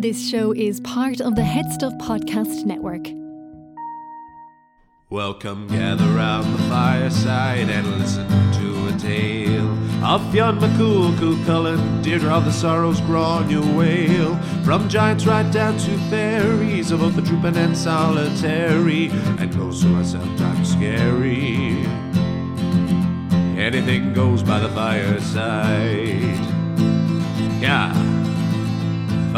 This show is part of the Headstuff Podcast Network. Welcome, gather round the fireside and listen to a tale of Fionn McCool, Chulainn, Deirdre of the Sorrows, Gráinne Mhaol. From giants right down to fairies, of both the trooping and solitary, and close to are sometimes scary. Anything goes by the fireside. Yeah.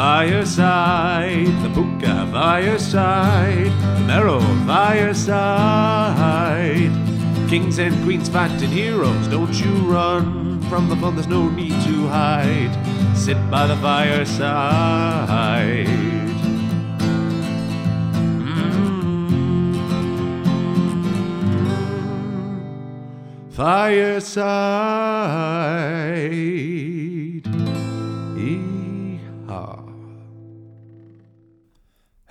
Fireside, the Puka fireside, the Merrow fireside. Kings and queens fighting heroes, don't you run from the fun, there's no need to hide. Sit by the fireside. Mm. Fireside.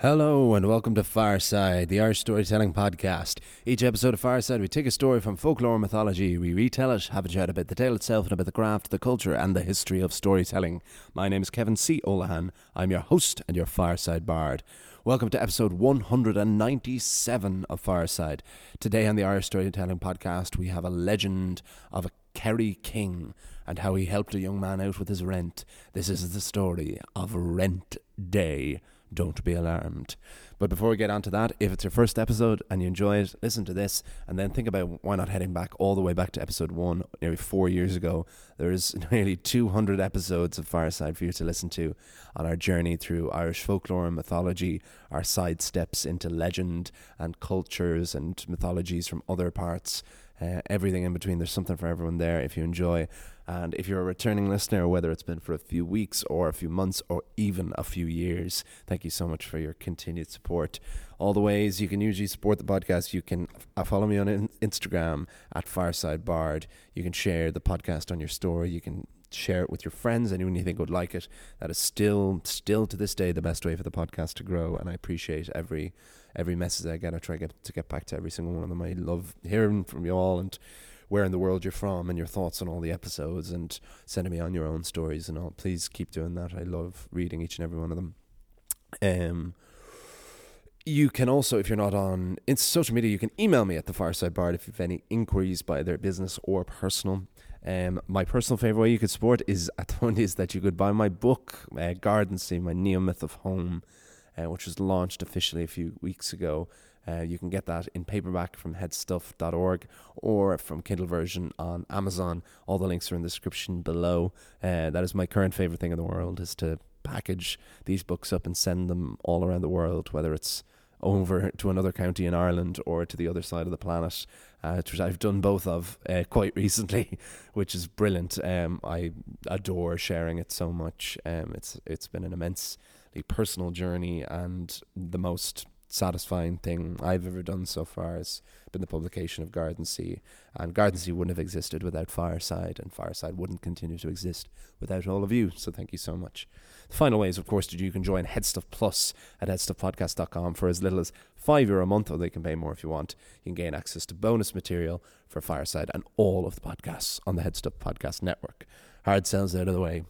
Hello and welcome to Fireside, the Irish storytelling podcast. Each episode of Fireside, we take a story from folklore and mythology, we retell it, have a chat about the tale itself and about the craft, the culture, and the history of storytelling. My name is Kevin C. Olohan. I'm your host and your Fireside Bard. Welcome to episode 197 of Fireside. Today on the Irish Storytelling Podcast, we have a legend of a Kerry king and how he helped a young man out with his rent. This is the story of Rent Day. Don't be alarmed. But before we get on to that, if it's your first episode and you enjoy it, listen to this and then think about why not heading back all the way back to episode one, nearly four years ago. There's nearly 200 episodes of Fireside for you to listen to on our journey through Irish folklore and mythology, our side steps into legend and cultures and mythologies from other parts. Uh, everything in between. There's something for everyone there if you enjoy. And if you're a returning listener, whether it's been for a few weeks or a few months or even a few years, thank you so much for your continued support. All the ways you can usually support the podcast, you can uh, follow me on in- Instagram at Fireside Bard. You can share the podcast on your story. You can share it with your friends, anyone you think would like it. That is still, still to this day, the best way for the podcast to grow. And I appreciate every every message I get. I try get, to get back to every single one of them. I love hearing from you all and where in the world you're from and your thoughts on all the episodes and sending me on your own stories and all. Please keep doing that. I love reading each and every one of them. Um, you can also, if you're not on in social media, you can email me at the Fireside Bard if you have any inquiries by their business or personal. Um, my personal favorite way you could support is at the moment is that you could buy my book, uh, Gardensea, my Neo Myth of Home, uh, which was launched officially a few weeks ago. Uh, you can get that in paperback from headstuff.org or from Kindle version on Amazon. All the links are in the description below. Uh, that is my current favorite thing in the world is to package these books up and send them all around the world, whether it's over to another county in Ireland or to the other side of the planet, uh, which I've done both of uh, quite recently, which is brilliant. Um, I adore sharing it so much. Um, it's it's been an immensely personal journey and the most satisfying thing I've ever done so far has been the publication of Gardensea. And Gardensea wouldn't have existed without Fireside, and Fireside wouldn't continue to exist without all of you. So thank you so much. The final way is, of course, that you can join Headstuff Plus at headstuffpodcast.com for as little as five euro a month, or they can pay more if you want. You can gain access to bonus material for Fireside and all of the podcasts on the Headstuff Podcast Network. Hard sells out of the way.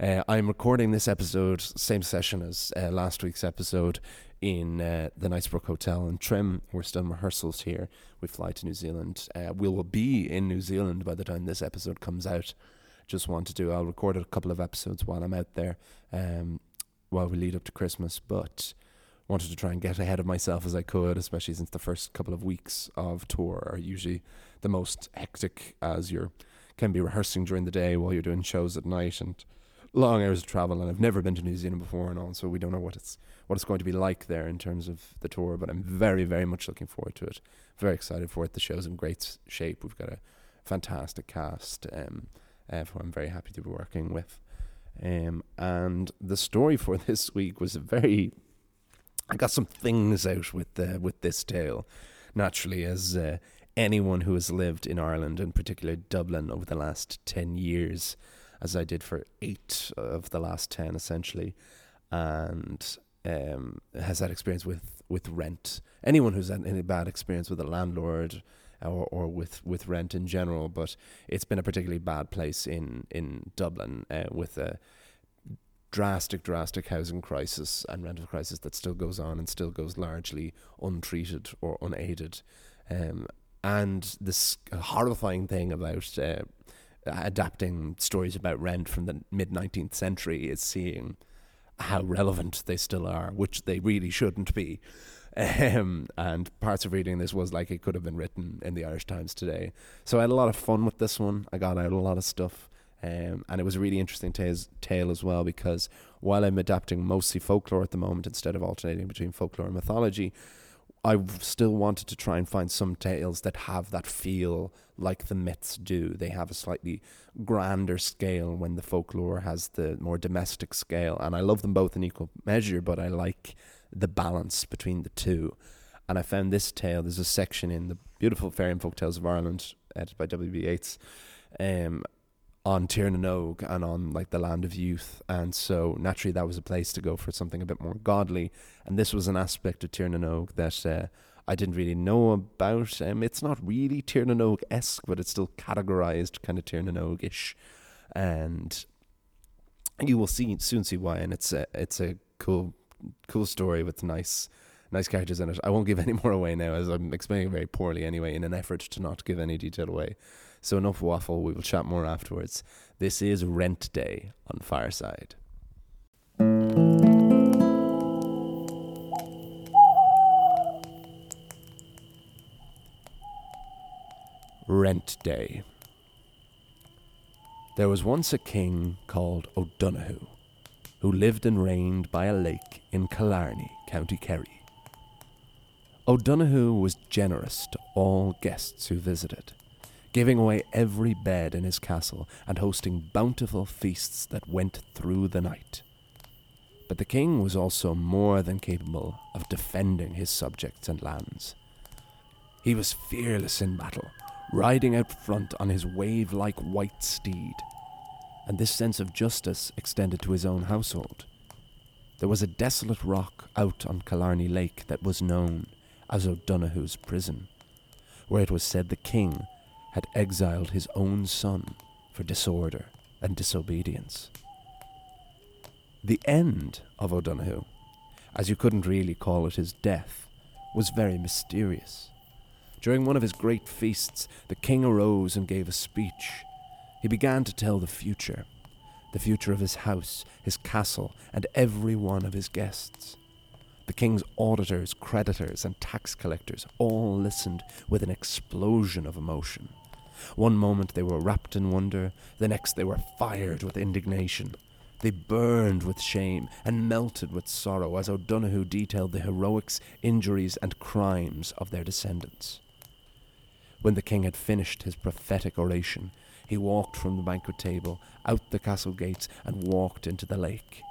Uh, I'm recording this episode, same session as uh, last week's episode, in uh, the Knightsbrook Hotel in Trim. We're still in rehearsals here. We fly to New Zealand. Uh, we will be in New Zealand by the time this episode comes out. Just want to do, I'll record a couple of episodes while I'm out there um, while we lead up to Christmas, but wanted to try and get ahead of myself as I could, especially since the first couple of weeks of tour are usually the most hectic as you're can be rehearsing during the day while you're doing shows at night and long hours of travel and I've never been to New Zealand before and all so we don't know what it's what it's going to be like there in terms of the tour but I'm very very much looking forward to it. Very excited for it. The show's in great shape. We've got a fantastic cast um, uh, who I'm very happy to be working with. Um, and the story for this week was a very I got some things out with uh, with this tale naturally as uh, anyone who has lived in Ireland in particular Dublin over the last 10 years as I did for eight of the last 10 essentially and um, has that experience with, with rent. Anyone who's had any bad experience with a landlord or, or with, with rent in general, but it's been a particularly bad place in, in Dublin uh, with a drastic, drastic housing crisis and rental crisis that still goes on and still goes largely untreated or unaided. Um, and this horrifying thing about uh, adapting stories about rent from the mid 19th century is seeing how relevant they still are, which they really shouldn't be. Um, and parts of reading this was like it could have been written in the Irish Times today. So I had a lot of fun with this one. I got out a lot of stuff. Um, and it was a really interesting tale as well because while I'm adapting mostly folklore at the moment instead of alternating between folklore and mythology, I still wanted to try and find some tales that have that feel like the myths do. They have a slightly grander scale when the folklore has the more domestic scale. And I love them both in equal measure, but I like the balance between the two. And I found this tale, there's a section in the beautiful Fairy and Folk Tales of Ireland, edited by W.B. Yeats, um, on Tir na nÓg and on like the land of youth. And so naturally that was a place to go for something a bit more godly. And this was an aspect of Tir na nÓg that uh, I didn't really know about. Um, it's not really Tir na nÓg esque, but it's still categorized kind of Tir na nÓg ish. And you will see soon see why. And it's a it's a cool cool story with nice nice characters in it. I won't give any more away now, as I'm explaining very poorly anyway, in an effort to not give any detail away. So enough waffle. We will chat more afterwards. This is Rent Day on Fireside. Rent Day. There was once a king called O'Donoghue, who lived and reigned by a lake in Killarney, County Kerry. O'Donoghue was generous to all guests who visited giving away every bed in his castle and hosting bountiful feasts that went through the night. But the king was also more than capable of defending his subjects and lands. He was fearless in battle, riding out front on his wave like white steed, and this sense of justice extended to his own household. There was a desolate rock out on Killarney Lake that was known as O'Donoghue's prison, where it was said the king had exiled his own son for disorder and disobedience. The end of O'Donoghue, as you couldn't really call it his death, was very mysterious. During one of his great feasts, the king arose and gave a speech. He began to tell the future the future of his house, his castle, and every one of his guests. The king's auditors, creditors, and tax collectors all listened with an explosion of emotion. One moment they were wrapped in wonder, the next they were fired with indignation. They burned with shame and melted with sorrow as O'Donoghue detailed the heroics, injuries, and crimes of their descendants. When the king had finished his prophetic oration, he walked from the banquet table, out the castle gates, and walked into the lake.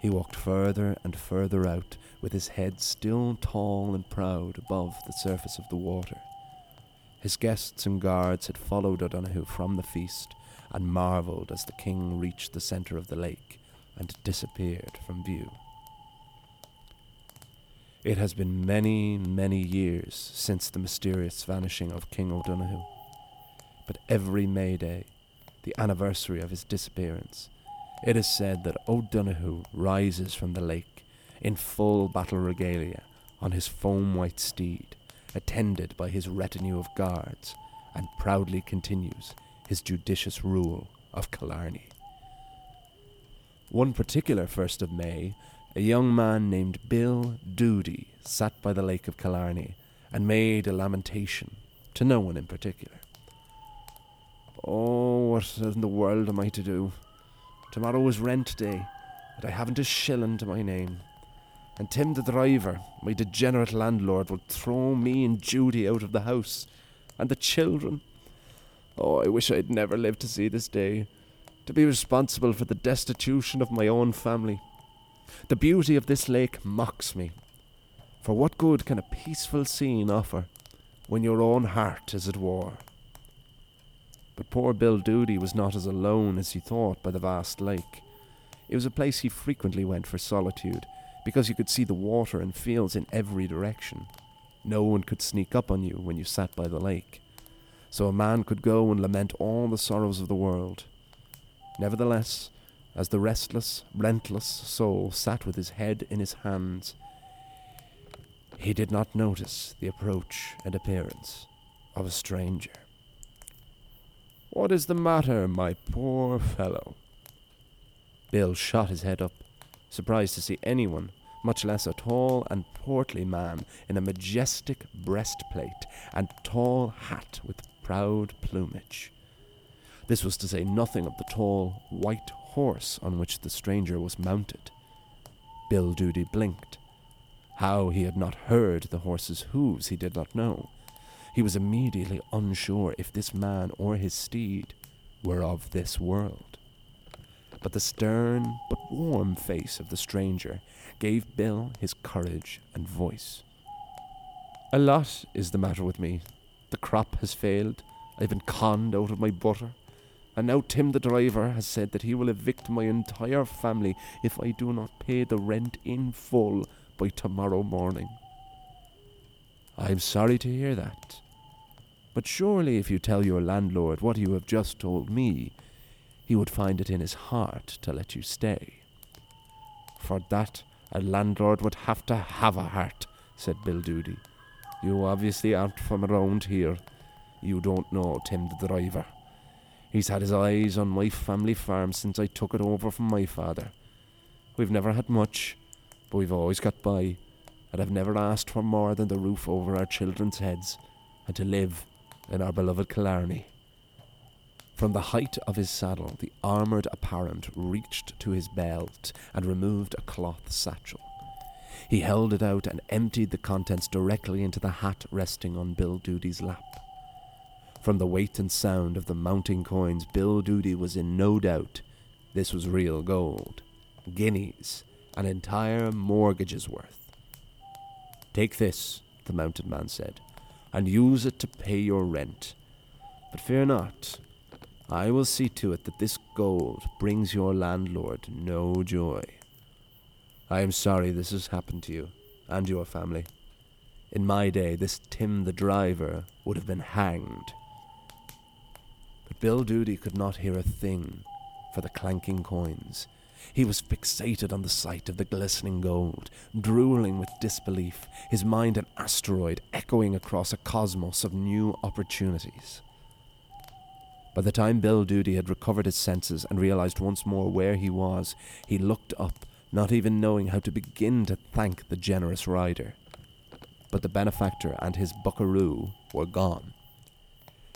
He walked further and further out, with his head still tall and proud above the surface of the water. His guests and guards had followed O'Donoghue from the feast and marvelled as the king reached the centre of the lake and disappeared from view. It has been many, many years since the mysterious vanishing of King O'Donoghue, but every May Day, the anniversary of his disappearance, it is said that O'Donoghue rises from the lake in full battle regalia on his foam white steed, attended by his retinue of guards, and proudly continues his judicious rule of Killarney. One particular first of May, a young man named Bill Doody sat by the lake of Killarney and made a lamentation to no one in particular. Oh, what in the world am I to do? Tomorrow is rent day, and I haven't a shilling to my name. And Tim the driver, my degenerate landlord, will throw me and Judy out of the house. And the children. Oh, I wish I'd never lived to see this day. To be responsible for the destitution of my own family. The beauty of this lake mocks me. For what good can a peaceful scene offer when your own heart is at war? But poor Bill Doody was not as alone as he thought by the vast lake. It was a place he frequently went for solitude, because you could see the water and fields in every direction. No one could sneak up on you when you sat by the lake. So a man could go and lament all the sorrows of the world. Nevertheless, as the restless, relentless soul sat with his head in his hands. He did not notice the approach and appearance of a stranger. What is the matter, my poor fellow? Bill shot his head up, surprised to see anyone, much less a tall and portly man in a majestic breastplate and tall hat with proud plumage. This was to say nothing of the tall, white horse on which the stranger was mounted. Bill Doody blinked. How he had not heard the horse's hoofs he did not know. He was immediately unsure if this man or his steed were of this world. But the stern but warm face of the stranger gave Bill his courage and voice. A lot is the matter with me. The crop has failed. I've been conned out of my butter. And now Tim the driver has said that he will evict my entire family if I do not pay the rent in full by tomorrow morning. I'm sorry to hear that. But surely if you tell your landlord what you have just told me, he would find it in his heart to let you stay. For that, a landlord would have to have a heart, said Bill Doody. You obviously aren't from around here. You don't know Tim the driver. He's had his eyes on my family farm since I took it over from my father. We've never had much, but we've always got by, and I've never asked for more than the roof over our children's heads and to live in our beloved Killarney. From the height of his saddle, the armoured apparent reached to his belt and removed a cloth satchel. He held it out and emptied the contents directly into the hat resting on Bill Doody's lap. From the weight and sound of the mounting coins, Bill Doody was in no doubt this was real gold. Guineas, an entire mortgage's worth. Take this, the mounted man said, and use it to pay your rent. But fear not, I will see to it that this gold brings your landlord no joy. I am sorry this has happened to you and your family. In my day, this Tim the driver would have been hanged. But Bill Doody could not hear a thing for the clanking coins. He was fixated on the sight of the glistening gold, drooling with disbelief, his mind an asteroid echoing across a cosmos of new opportunities. By the time Bill Doody had recovered his senses and realized once more where he was, he looked up, not even knowing how to begin to thank the generous rider. But the benefactor and his buckaroo were gone.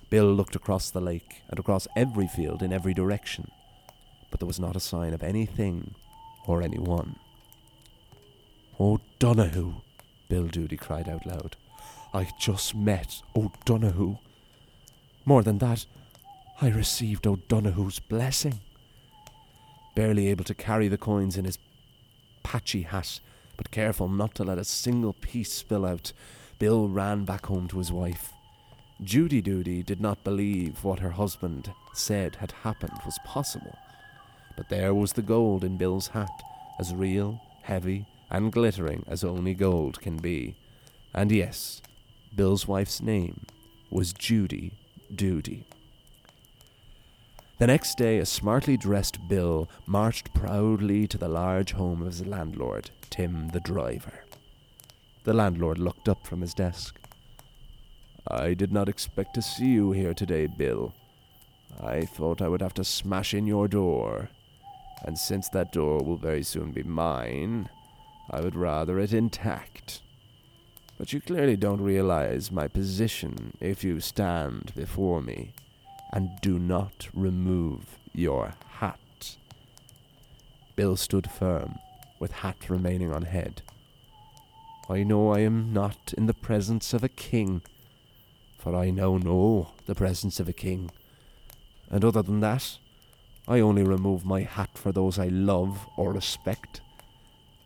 Bill looked across the lake and across every field in every direction, but there was not a sign of anything or anyone. Oh, O'Donoghue, Bill Doody cried out loud. I just met oh, O'Donoghue. More than that, I received O'Donoghue's blessing. Barely able to carry the coins in his patchy hat, but careful not to let a single piece spill out, Bill ran back home to his wife. Judy Doody did not believe what her husband said had happened was possible. But there was the gold in Bill's hat, as real, heavy, and glittering as only gold can be. And yes, Bill's wife's name was Judy Doody. The next day, a smartly dressed Bill marched proudly to the large home of his landlord, Tim the driver. The landlord looked up from his desk. I did not expect to see you here today, Bill. I thought I would have to smash in your door, and since that door will very soon be mine, I would rather it intact. But you clearly don't realize my position if you stand before me and do not remove your hat. Bill stood firm, with hat remaining on head. I know I am not in the presence of a king, for I now know the presence of a king. And other than that, I only remove my hat for those I love or respect.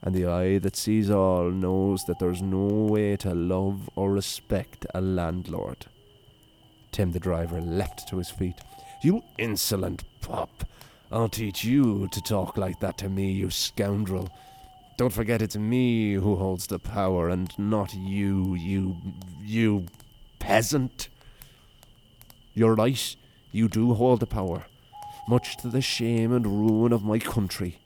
And the eye that sees all knows that there's no way to love or respect a landlord. Tim the driver leapt to his feet. You insolent pup! I'll teach you to talk like that to me, you scoundrel. Don't forget it's me who holds the power and not you, you, you peasant. You're right, you do hold the power. much to the shame and ruin of my country.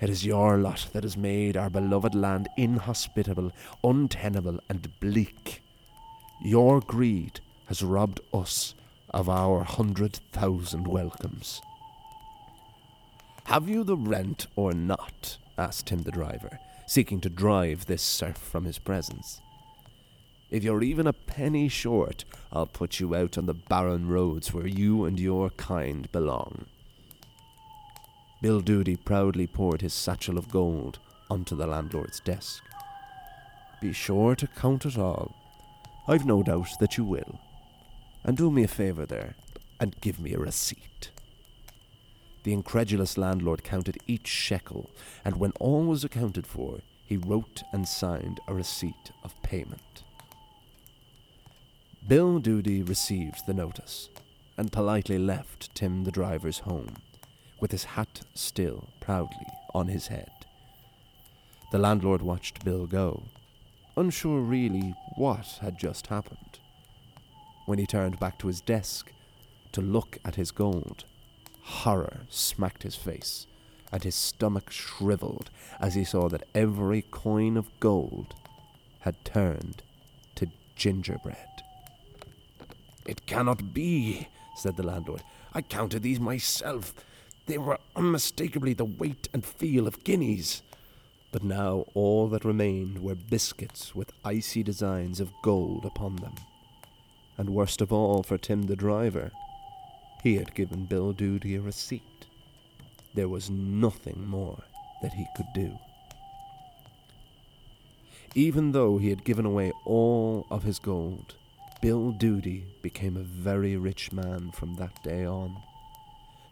It is your lot that has made our beloved land inhospitable, untenable, and bleak. Your greed has robbed us of our hundred thousand welcomes. Have you the rent or not? asked Tim the driver, seeking to drive this serf from his presence. If you're even a penny short, I'll put you out on the barren roads where you and your kind belong. Bill Doody proudly poured his satchel of gold onto the landlord's desk. Be sure to count it all. I've no doubt that you will. And do me a favour there, and give me a receipt. The incredulous landlord counted each shekel, and when all was accounted for, he wrote and signed a receipt of payment. Bill Doody received the notice and politely left Tim the driver's home, with his hat still proudly on his head. The landlord watched Bill go, unsure really what had just happened. When he turned back to his desk to look at his gold, horror smacked his face, and his stomach shriveled as he saw that every coin of gold had turned to gingerbread. It cannot be, said the landlord. I counted these myself. They were unmistakably the weight and feel of guineas. But now all that remained were biscuits with icy designs of gold upon them. And worst of all for Tim the driver, he had given Bill Doody a receipt. There was nothing more that he could do. Even though he had given away all of his gold, Bill Doody became a very rich man from that day on.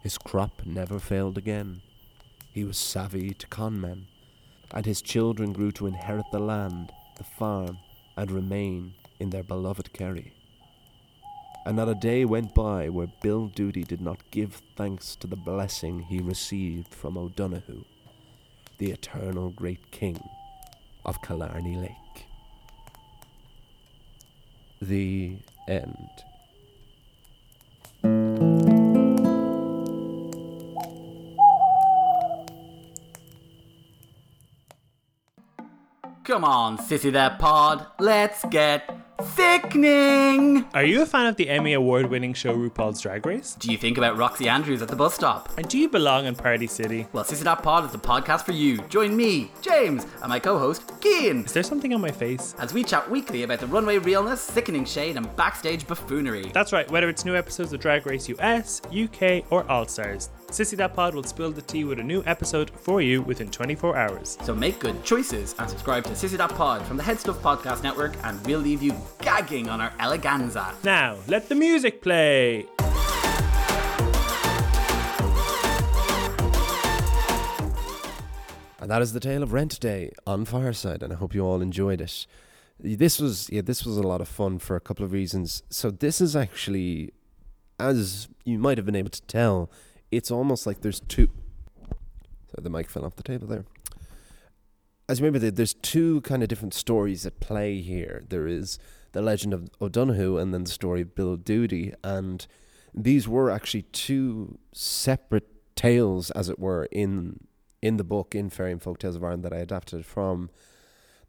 His crop never failed again. He was savvy to con men, and his children grew to inherit the land, the farm, and remain in their beloved Kerry. And not a day went by where Bill Doody did not give thanks to the blessing he received from O'Donoghue, the eternal great king of Killarney Lake. The end. Come on, sissy that pod, let's get sickening! Are you a fan of the Emmy Award winning show RuPaul's Drag Race? Do you think about Roxxxy Andrews at the bus stop? And do you belong in Party City? Well, Sissy That Pod is the podcast for you. Join me, James, and my co host, Kean, Is there something on my face? as we chat weekly about the runway realness, sickening shade, and backstage buffoonery. That's right, whether it's new episodes of Drag Race US, UK, or All Stars, Sissy That Pod will spill the tea with a new episode for you within 24 hours. So make good choices and subscribe to Sissy That Pod from the Headstuff Podcast Network, and we'll leave you gagging on our eleganza. Now, let the music play! And that is the tale of Rent Day on Fireside, and I hope you all enjoyed it. This was yeah, this was a lot of fun for a couple of reasons. So this is actually, as you might have been able to tell, it's almost like there's two. So the mic fell off the table there. As you remember, there's two kind of different stories at play here. There is the legend of O'Donoghue, and then the story of Bill Doody, and these were actually two separate tales, as it were, in in the book in Fairy and Folk Tales of Ireland that I adapted from.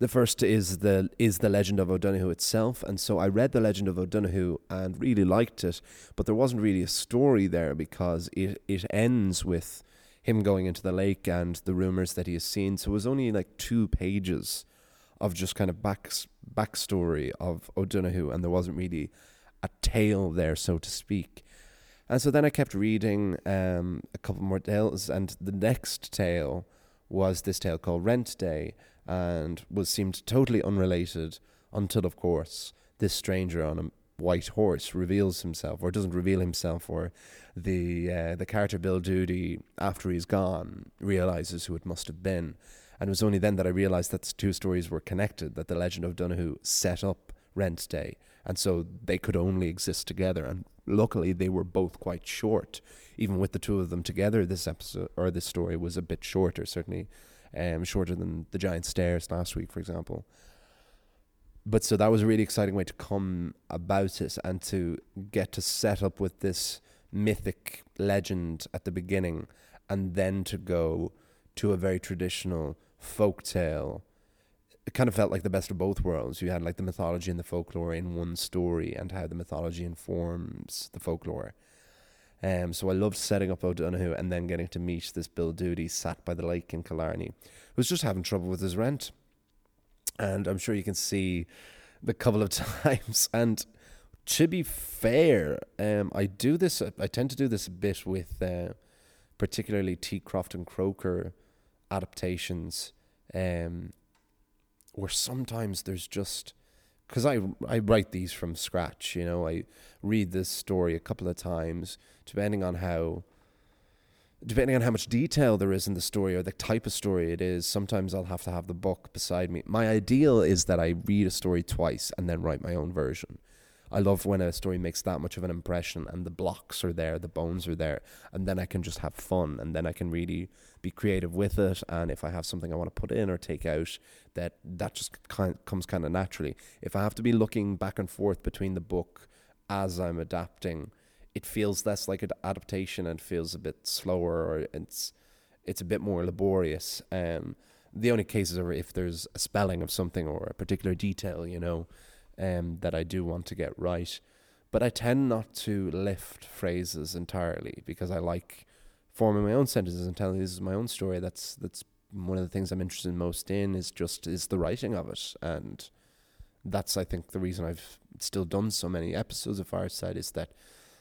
The first is the is the Legend of O'Donoghue itself, and so I read the Legend of O'Donoghue and really liked it, but there wasn't really a story there because it it ends with him going into the lake and the rumors that he has seen. So it was only like two pages of just kind of back backstory of O'Donoghue, and there wasn't really a tale there, so to speak. And so then I kept reading um, a couple more tales, and the next tale was this tale called Rent Day, and was seemed totally unrelated until, of course, this stranger on a white horse reveals himself, or doesn't reveal himself, or the uh, the character Bill Doody, after he's gone, realizes who it must have been. And it was only then that I realized that the two stories were connected, that the legend of Donoghue set up Rent Day, and so they could only exist together. And luckily, they were both quite short. Even with the two of them together, this episode or this story was a bit shorter, certainly um, shorter than the Giant Stairs last week, for example. But so that was a really exciting way to come about it and to get to set up with this mythic legend at the beginning, and then to go to a very traditional folk tale. It kind of felt like the best of both worlds. You had like the mythology and the folklore in one story, and how the mythology informs the folklore. Um, so I loved setting up O'Donoghue and then getting to meet this Bill Doody sat by the lake in Killarney, who's just having trouble with his rent. And I'm sure you can see the couple of times. And to be fair, um, I do this. I tend to do this a bit with, uh, particularly T. Crofton Croker adaptations, um, where sometimes there's just because I I write these from scratch. You know, I read this story a couple of times, depending on how depending on how much detail there is in the story or the type of story it is, sometimes I'll have to have the book beside me. My ideal is that I read a story twice and then write my own version. I love when a story makes that much of an impression and the blocks are there, the bones are there, and then I can just have fun and then I can really be creative with it. And if I have something I want to put in or take out, that that just kind of comes kind of naturally. If I have to be looking back and forth between the book as I'm adapting, it feels less like an adaptation and feels a bit slower or it's it's a bit more laborious. Um, the only cases are if there's a spelling of something or a particular detail, you know um, that I do want to get right. But I tend not to lift phrases entirely because I like forming my own sentences and telling this is my own story. That's that's one of the things I'm interested in most in is just is the writing of it, and that's I think the reason I've still done so many episodes of Fireside is that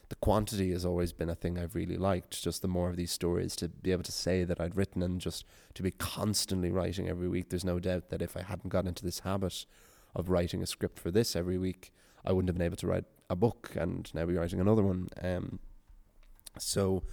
the quantity has always been a thing I've really liked. Just the more of these stories to be able to say that I'd written and just to be constantly writing every week. There's no doubt that if I hadn't got into this habit of writing a script for this every week, I wouldn't have been able to write a book and now be writing another one. Um, so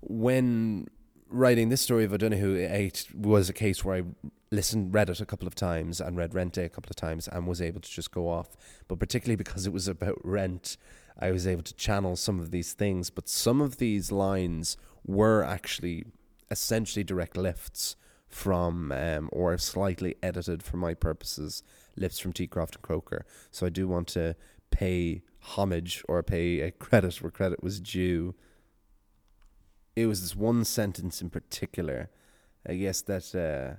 when writing this story of O'Donoghue, it was a case where I listened, read it a couple of times and read Rent a couple of times and was able to just go off. But particularly because it was about rent, I was able to channel some of these things. But some of these lines were actually essentially direct lifts from um, or slightly edited for my purposes lifts from T. and Croker. So I do want to pay homage or pay a credit where credit was due. It was this one sentence in particular, I guess that uh,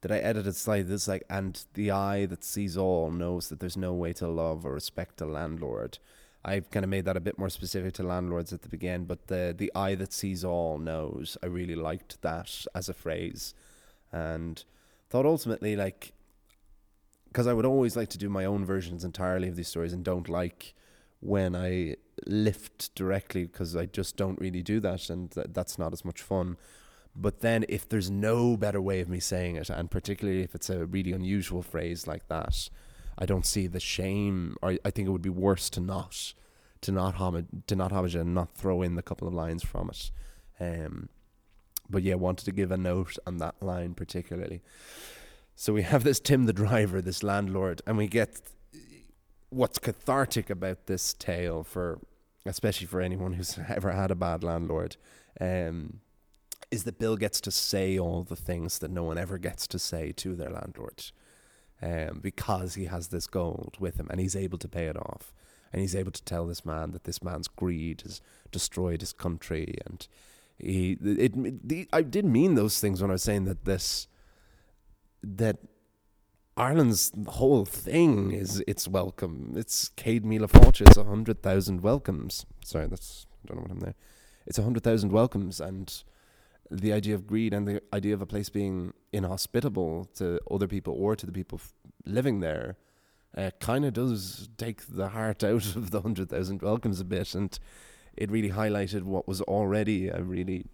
that I edited slightly. This like, and the eye that sees all knows that there's no way to love or respect a landlord. I've kind of made that a bit more specific to landlords at the beginning, but the the eye that sees all knows. I really liked that as a phrase, and thought ultimately like because I would always like to do my own versions entirely of these stories and don't like when I lift directly because I just don't really do that and th- that's not as much fun. But then if there's no better way of me saying it, and particularly if it's a really unusual phrase like that, I don't see the shame, or I think it would be worse to not, to not homage, to not homage and not throw in the couple of lines from it. Um, but yeah, wanted to give a note on that line particularly. So we have this Tim the driver, this landlord, and we get what's cathartic about this tale for, especially for anyone who's ever had a bad landlord, um, is that Bill gets to say all the things that no one ever gets to say to their landlord, um, because he has this gold with him and he's able to pay it off, and he's able to tell this man that this man's greed has destroyed his country, and he it, it I did mean those things when I was saying that this that Ireland's whole thing is it's welcome. It's Míle Fáilte. It's a hundred thousand welcomes. Sorry, that's I don't know what I'm there. It's a hundred thousand welcomes, and the idea of greed and the idea of a place being inhospitable to other people or to the people f- living there, uh, kind of does take the heart out of the hundred thousand welcomes a bit, and it really highlighted what was already a really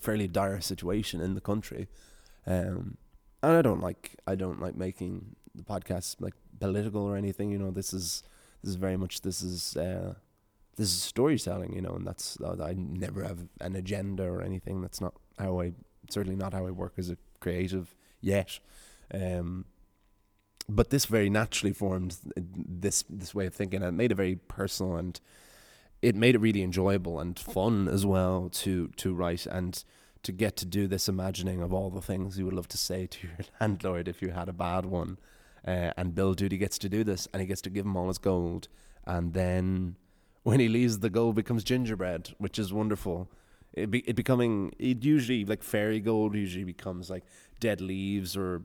fairly dire situation in the country. Um, and I don't like I don't like making the podcast like political or anything. You know, this is this is very much this is uh, this is storytelling. You know, and that's I never have an agenda or anything. That's not how I certainly not how I work as a creative yet. Um, but this very naturally formed this this way of thinking, it made it very personal, and it made it really enjoyable and fun as well to to write and to get to do this imagining of all the things you would love to say to your landlord if you had a bad one. Uh, and Bill Doody gets to do this, and he gets to give him all his gold. And then when he leaves the gold becomes gingerbread, which is wonderful. It be, it becoming it usually like fairy gold usually becomes like dead leaves or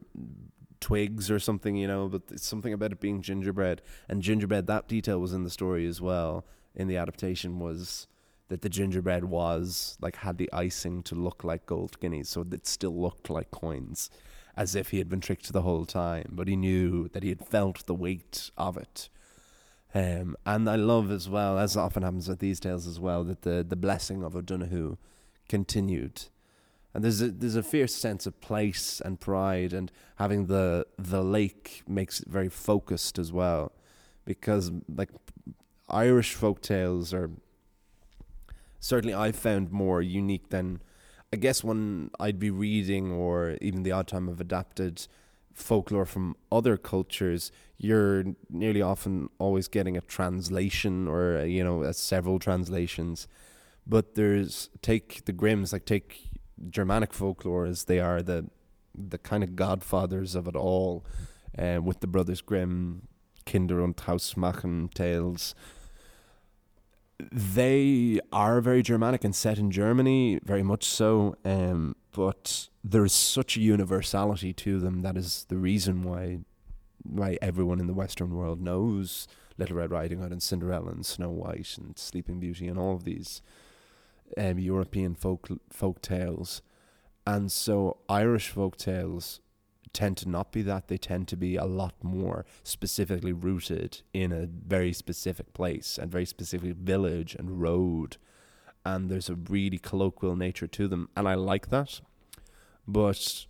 twigs or something, you know. But it's something about it being gingerbread and gingerbread. That detail was in the story as well. In the adaptation was that the gingerbread was like had the icing to look like gold guineas, so it still looked like coins, as if he had been tricked the whole time. But he knew that he had felt the weight of it. Um, and I love as well, as often happens with these tales as well, that the, the blessing of O'Donoghue continued. And there's a there's a fierce sense of place and pride, and having the the lake makes it very focused as well, because like Irish folk tales are certainly I found more unique than I guess when I'd be reading or even the odd time I've adapted folklore from other cultures, you're nearly often always getting a translation or you know a several translations. But there's take the Grimms, like take Germanic folklore as they are the the kind of godfathers of it all, uh, with the Brothers Grimm, Kinder und Hausmärchen tales they are very Germanic and set in Germany, very much so. Um, but there's such a universality to them that is the reason why why everyone in the Western world knows Little Red Riding Hood and Cinderella and Snow White and Sleeping Beauty and all of these um, European folk folk tales. And so Irish folk tales tend to not be that. They tend to be a lot more specifically rooted in a very specific place and very specific village and road. And there's a really colloquial nature to them. And I like that. But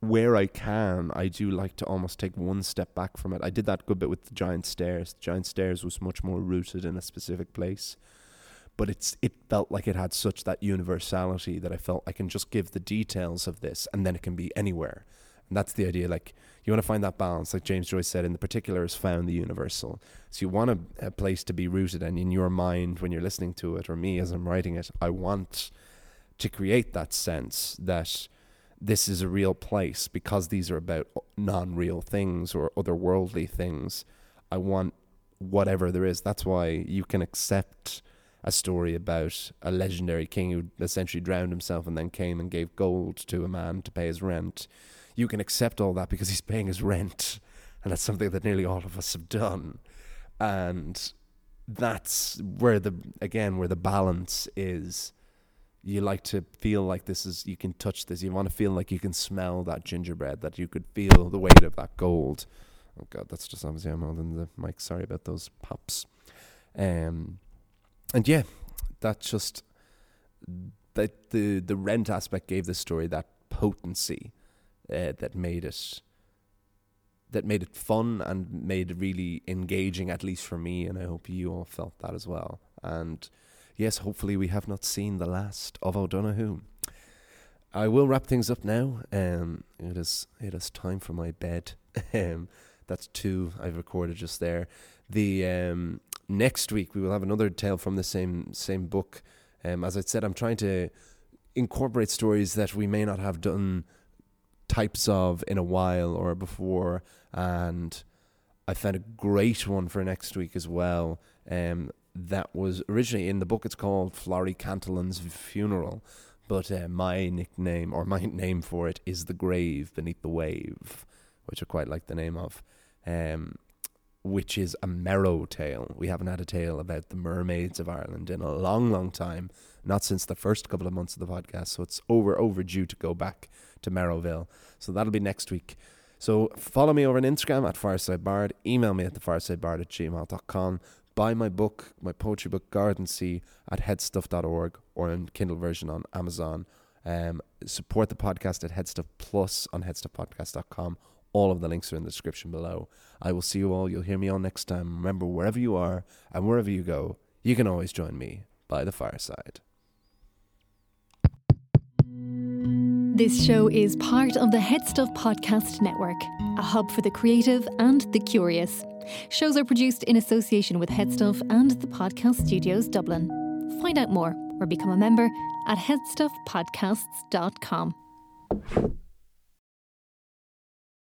where I can, I do like to almost take one step back from it. I did that good bit with the giant stairs. The giant stairs was much more rooted in a specific place. But it's it felt like it had such that universality that I felt I can just give the details of this and then it can be anywhere. And that's the idea. Like you want to find that balance, like James Joyce said, in the particular is found the universal. So you want a, a place to be rooted, and in your mind when you're listening to it, or me as I'm writing it, I want to create that sense that this is a real place because these are about non-real things or otherworldly things. I want whatever there is. That's why you can accept a story about a legendary king who essentially drowned himself and then came and gave gold to a man to pay his rent you can accept all that because he's paying his rent. And that's something that nearly all of us have done. And that's where the, again, where the balance is. You like to feel like this is, you can touch this. You want to feel like you can smell that gingerbread, that you could feel the weight of that gold. Oh God, that's just obviously I'm holding the mic. Sorry about those pops. Um, and yeah, that's just that the the rent aspect gave the story that potency uh, that made it that made it fun and made it really engaging, at least for me, and I hope you all felt that as well. And yes, hopefully we have not seen the last of O'Donoghue. I will wrap things up now. Um, it is it is time for my bed. um, that's two I've recorded just there. The um, next week we will have another tale from the same same book. Um, as I said, I'm trying to incorporate stories that we may not have done types of in a while or before, and I found a great one for next week as well. Um, that was originally in the book. It's called Flory Cantillon's Funeral, but uh, my nickname or my name for it is the Grave Beneath the Wave, which I quite like the name of. Um, which is a Merrow tale. We haven't had a tale about the mermaids of Ireland in a long, long time, not since the first couple of months of the podcast. So it's over overdue to go back to Merrowville. So that'll be next week. So follow me over on Instagram at Fireside Bard. Email me at thefiresidebard at gmail.com. Buy my book, my poetry book, Gardensea, at headstuff.org or in Kindle version on Amazon. Um, support the podcast at Headstuff Plus on headstuffpodcast.com. All of the links are in the description below. I will see you all. You'll hear me all next time. Remember, wherever you are and wherever you go, you can always join me by the fireside. This show is part of the Headstuff Podcast Network, a hub for the creative and the curious. Shows are produced in association with Headstuff and the Podcast Studios Dublin. Find out more or become a member at headstuffpodcasts.com.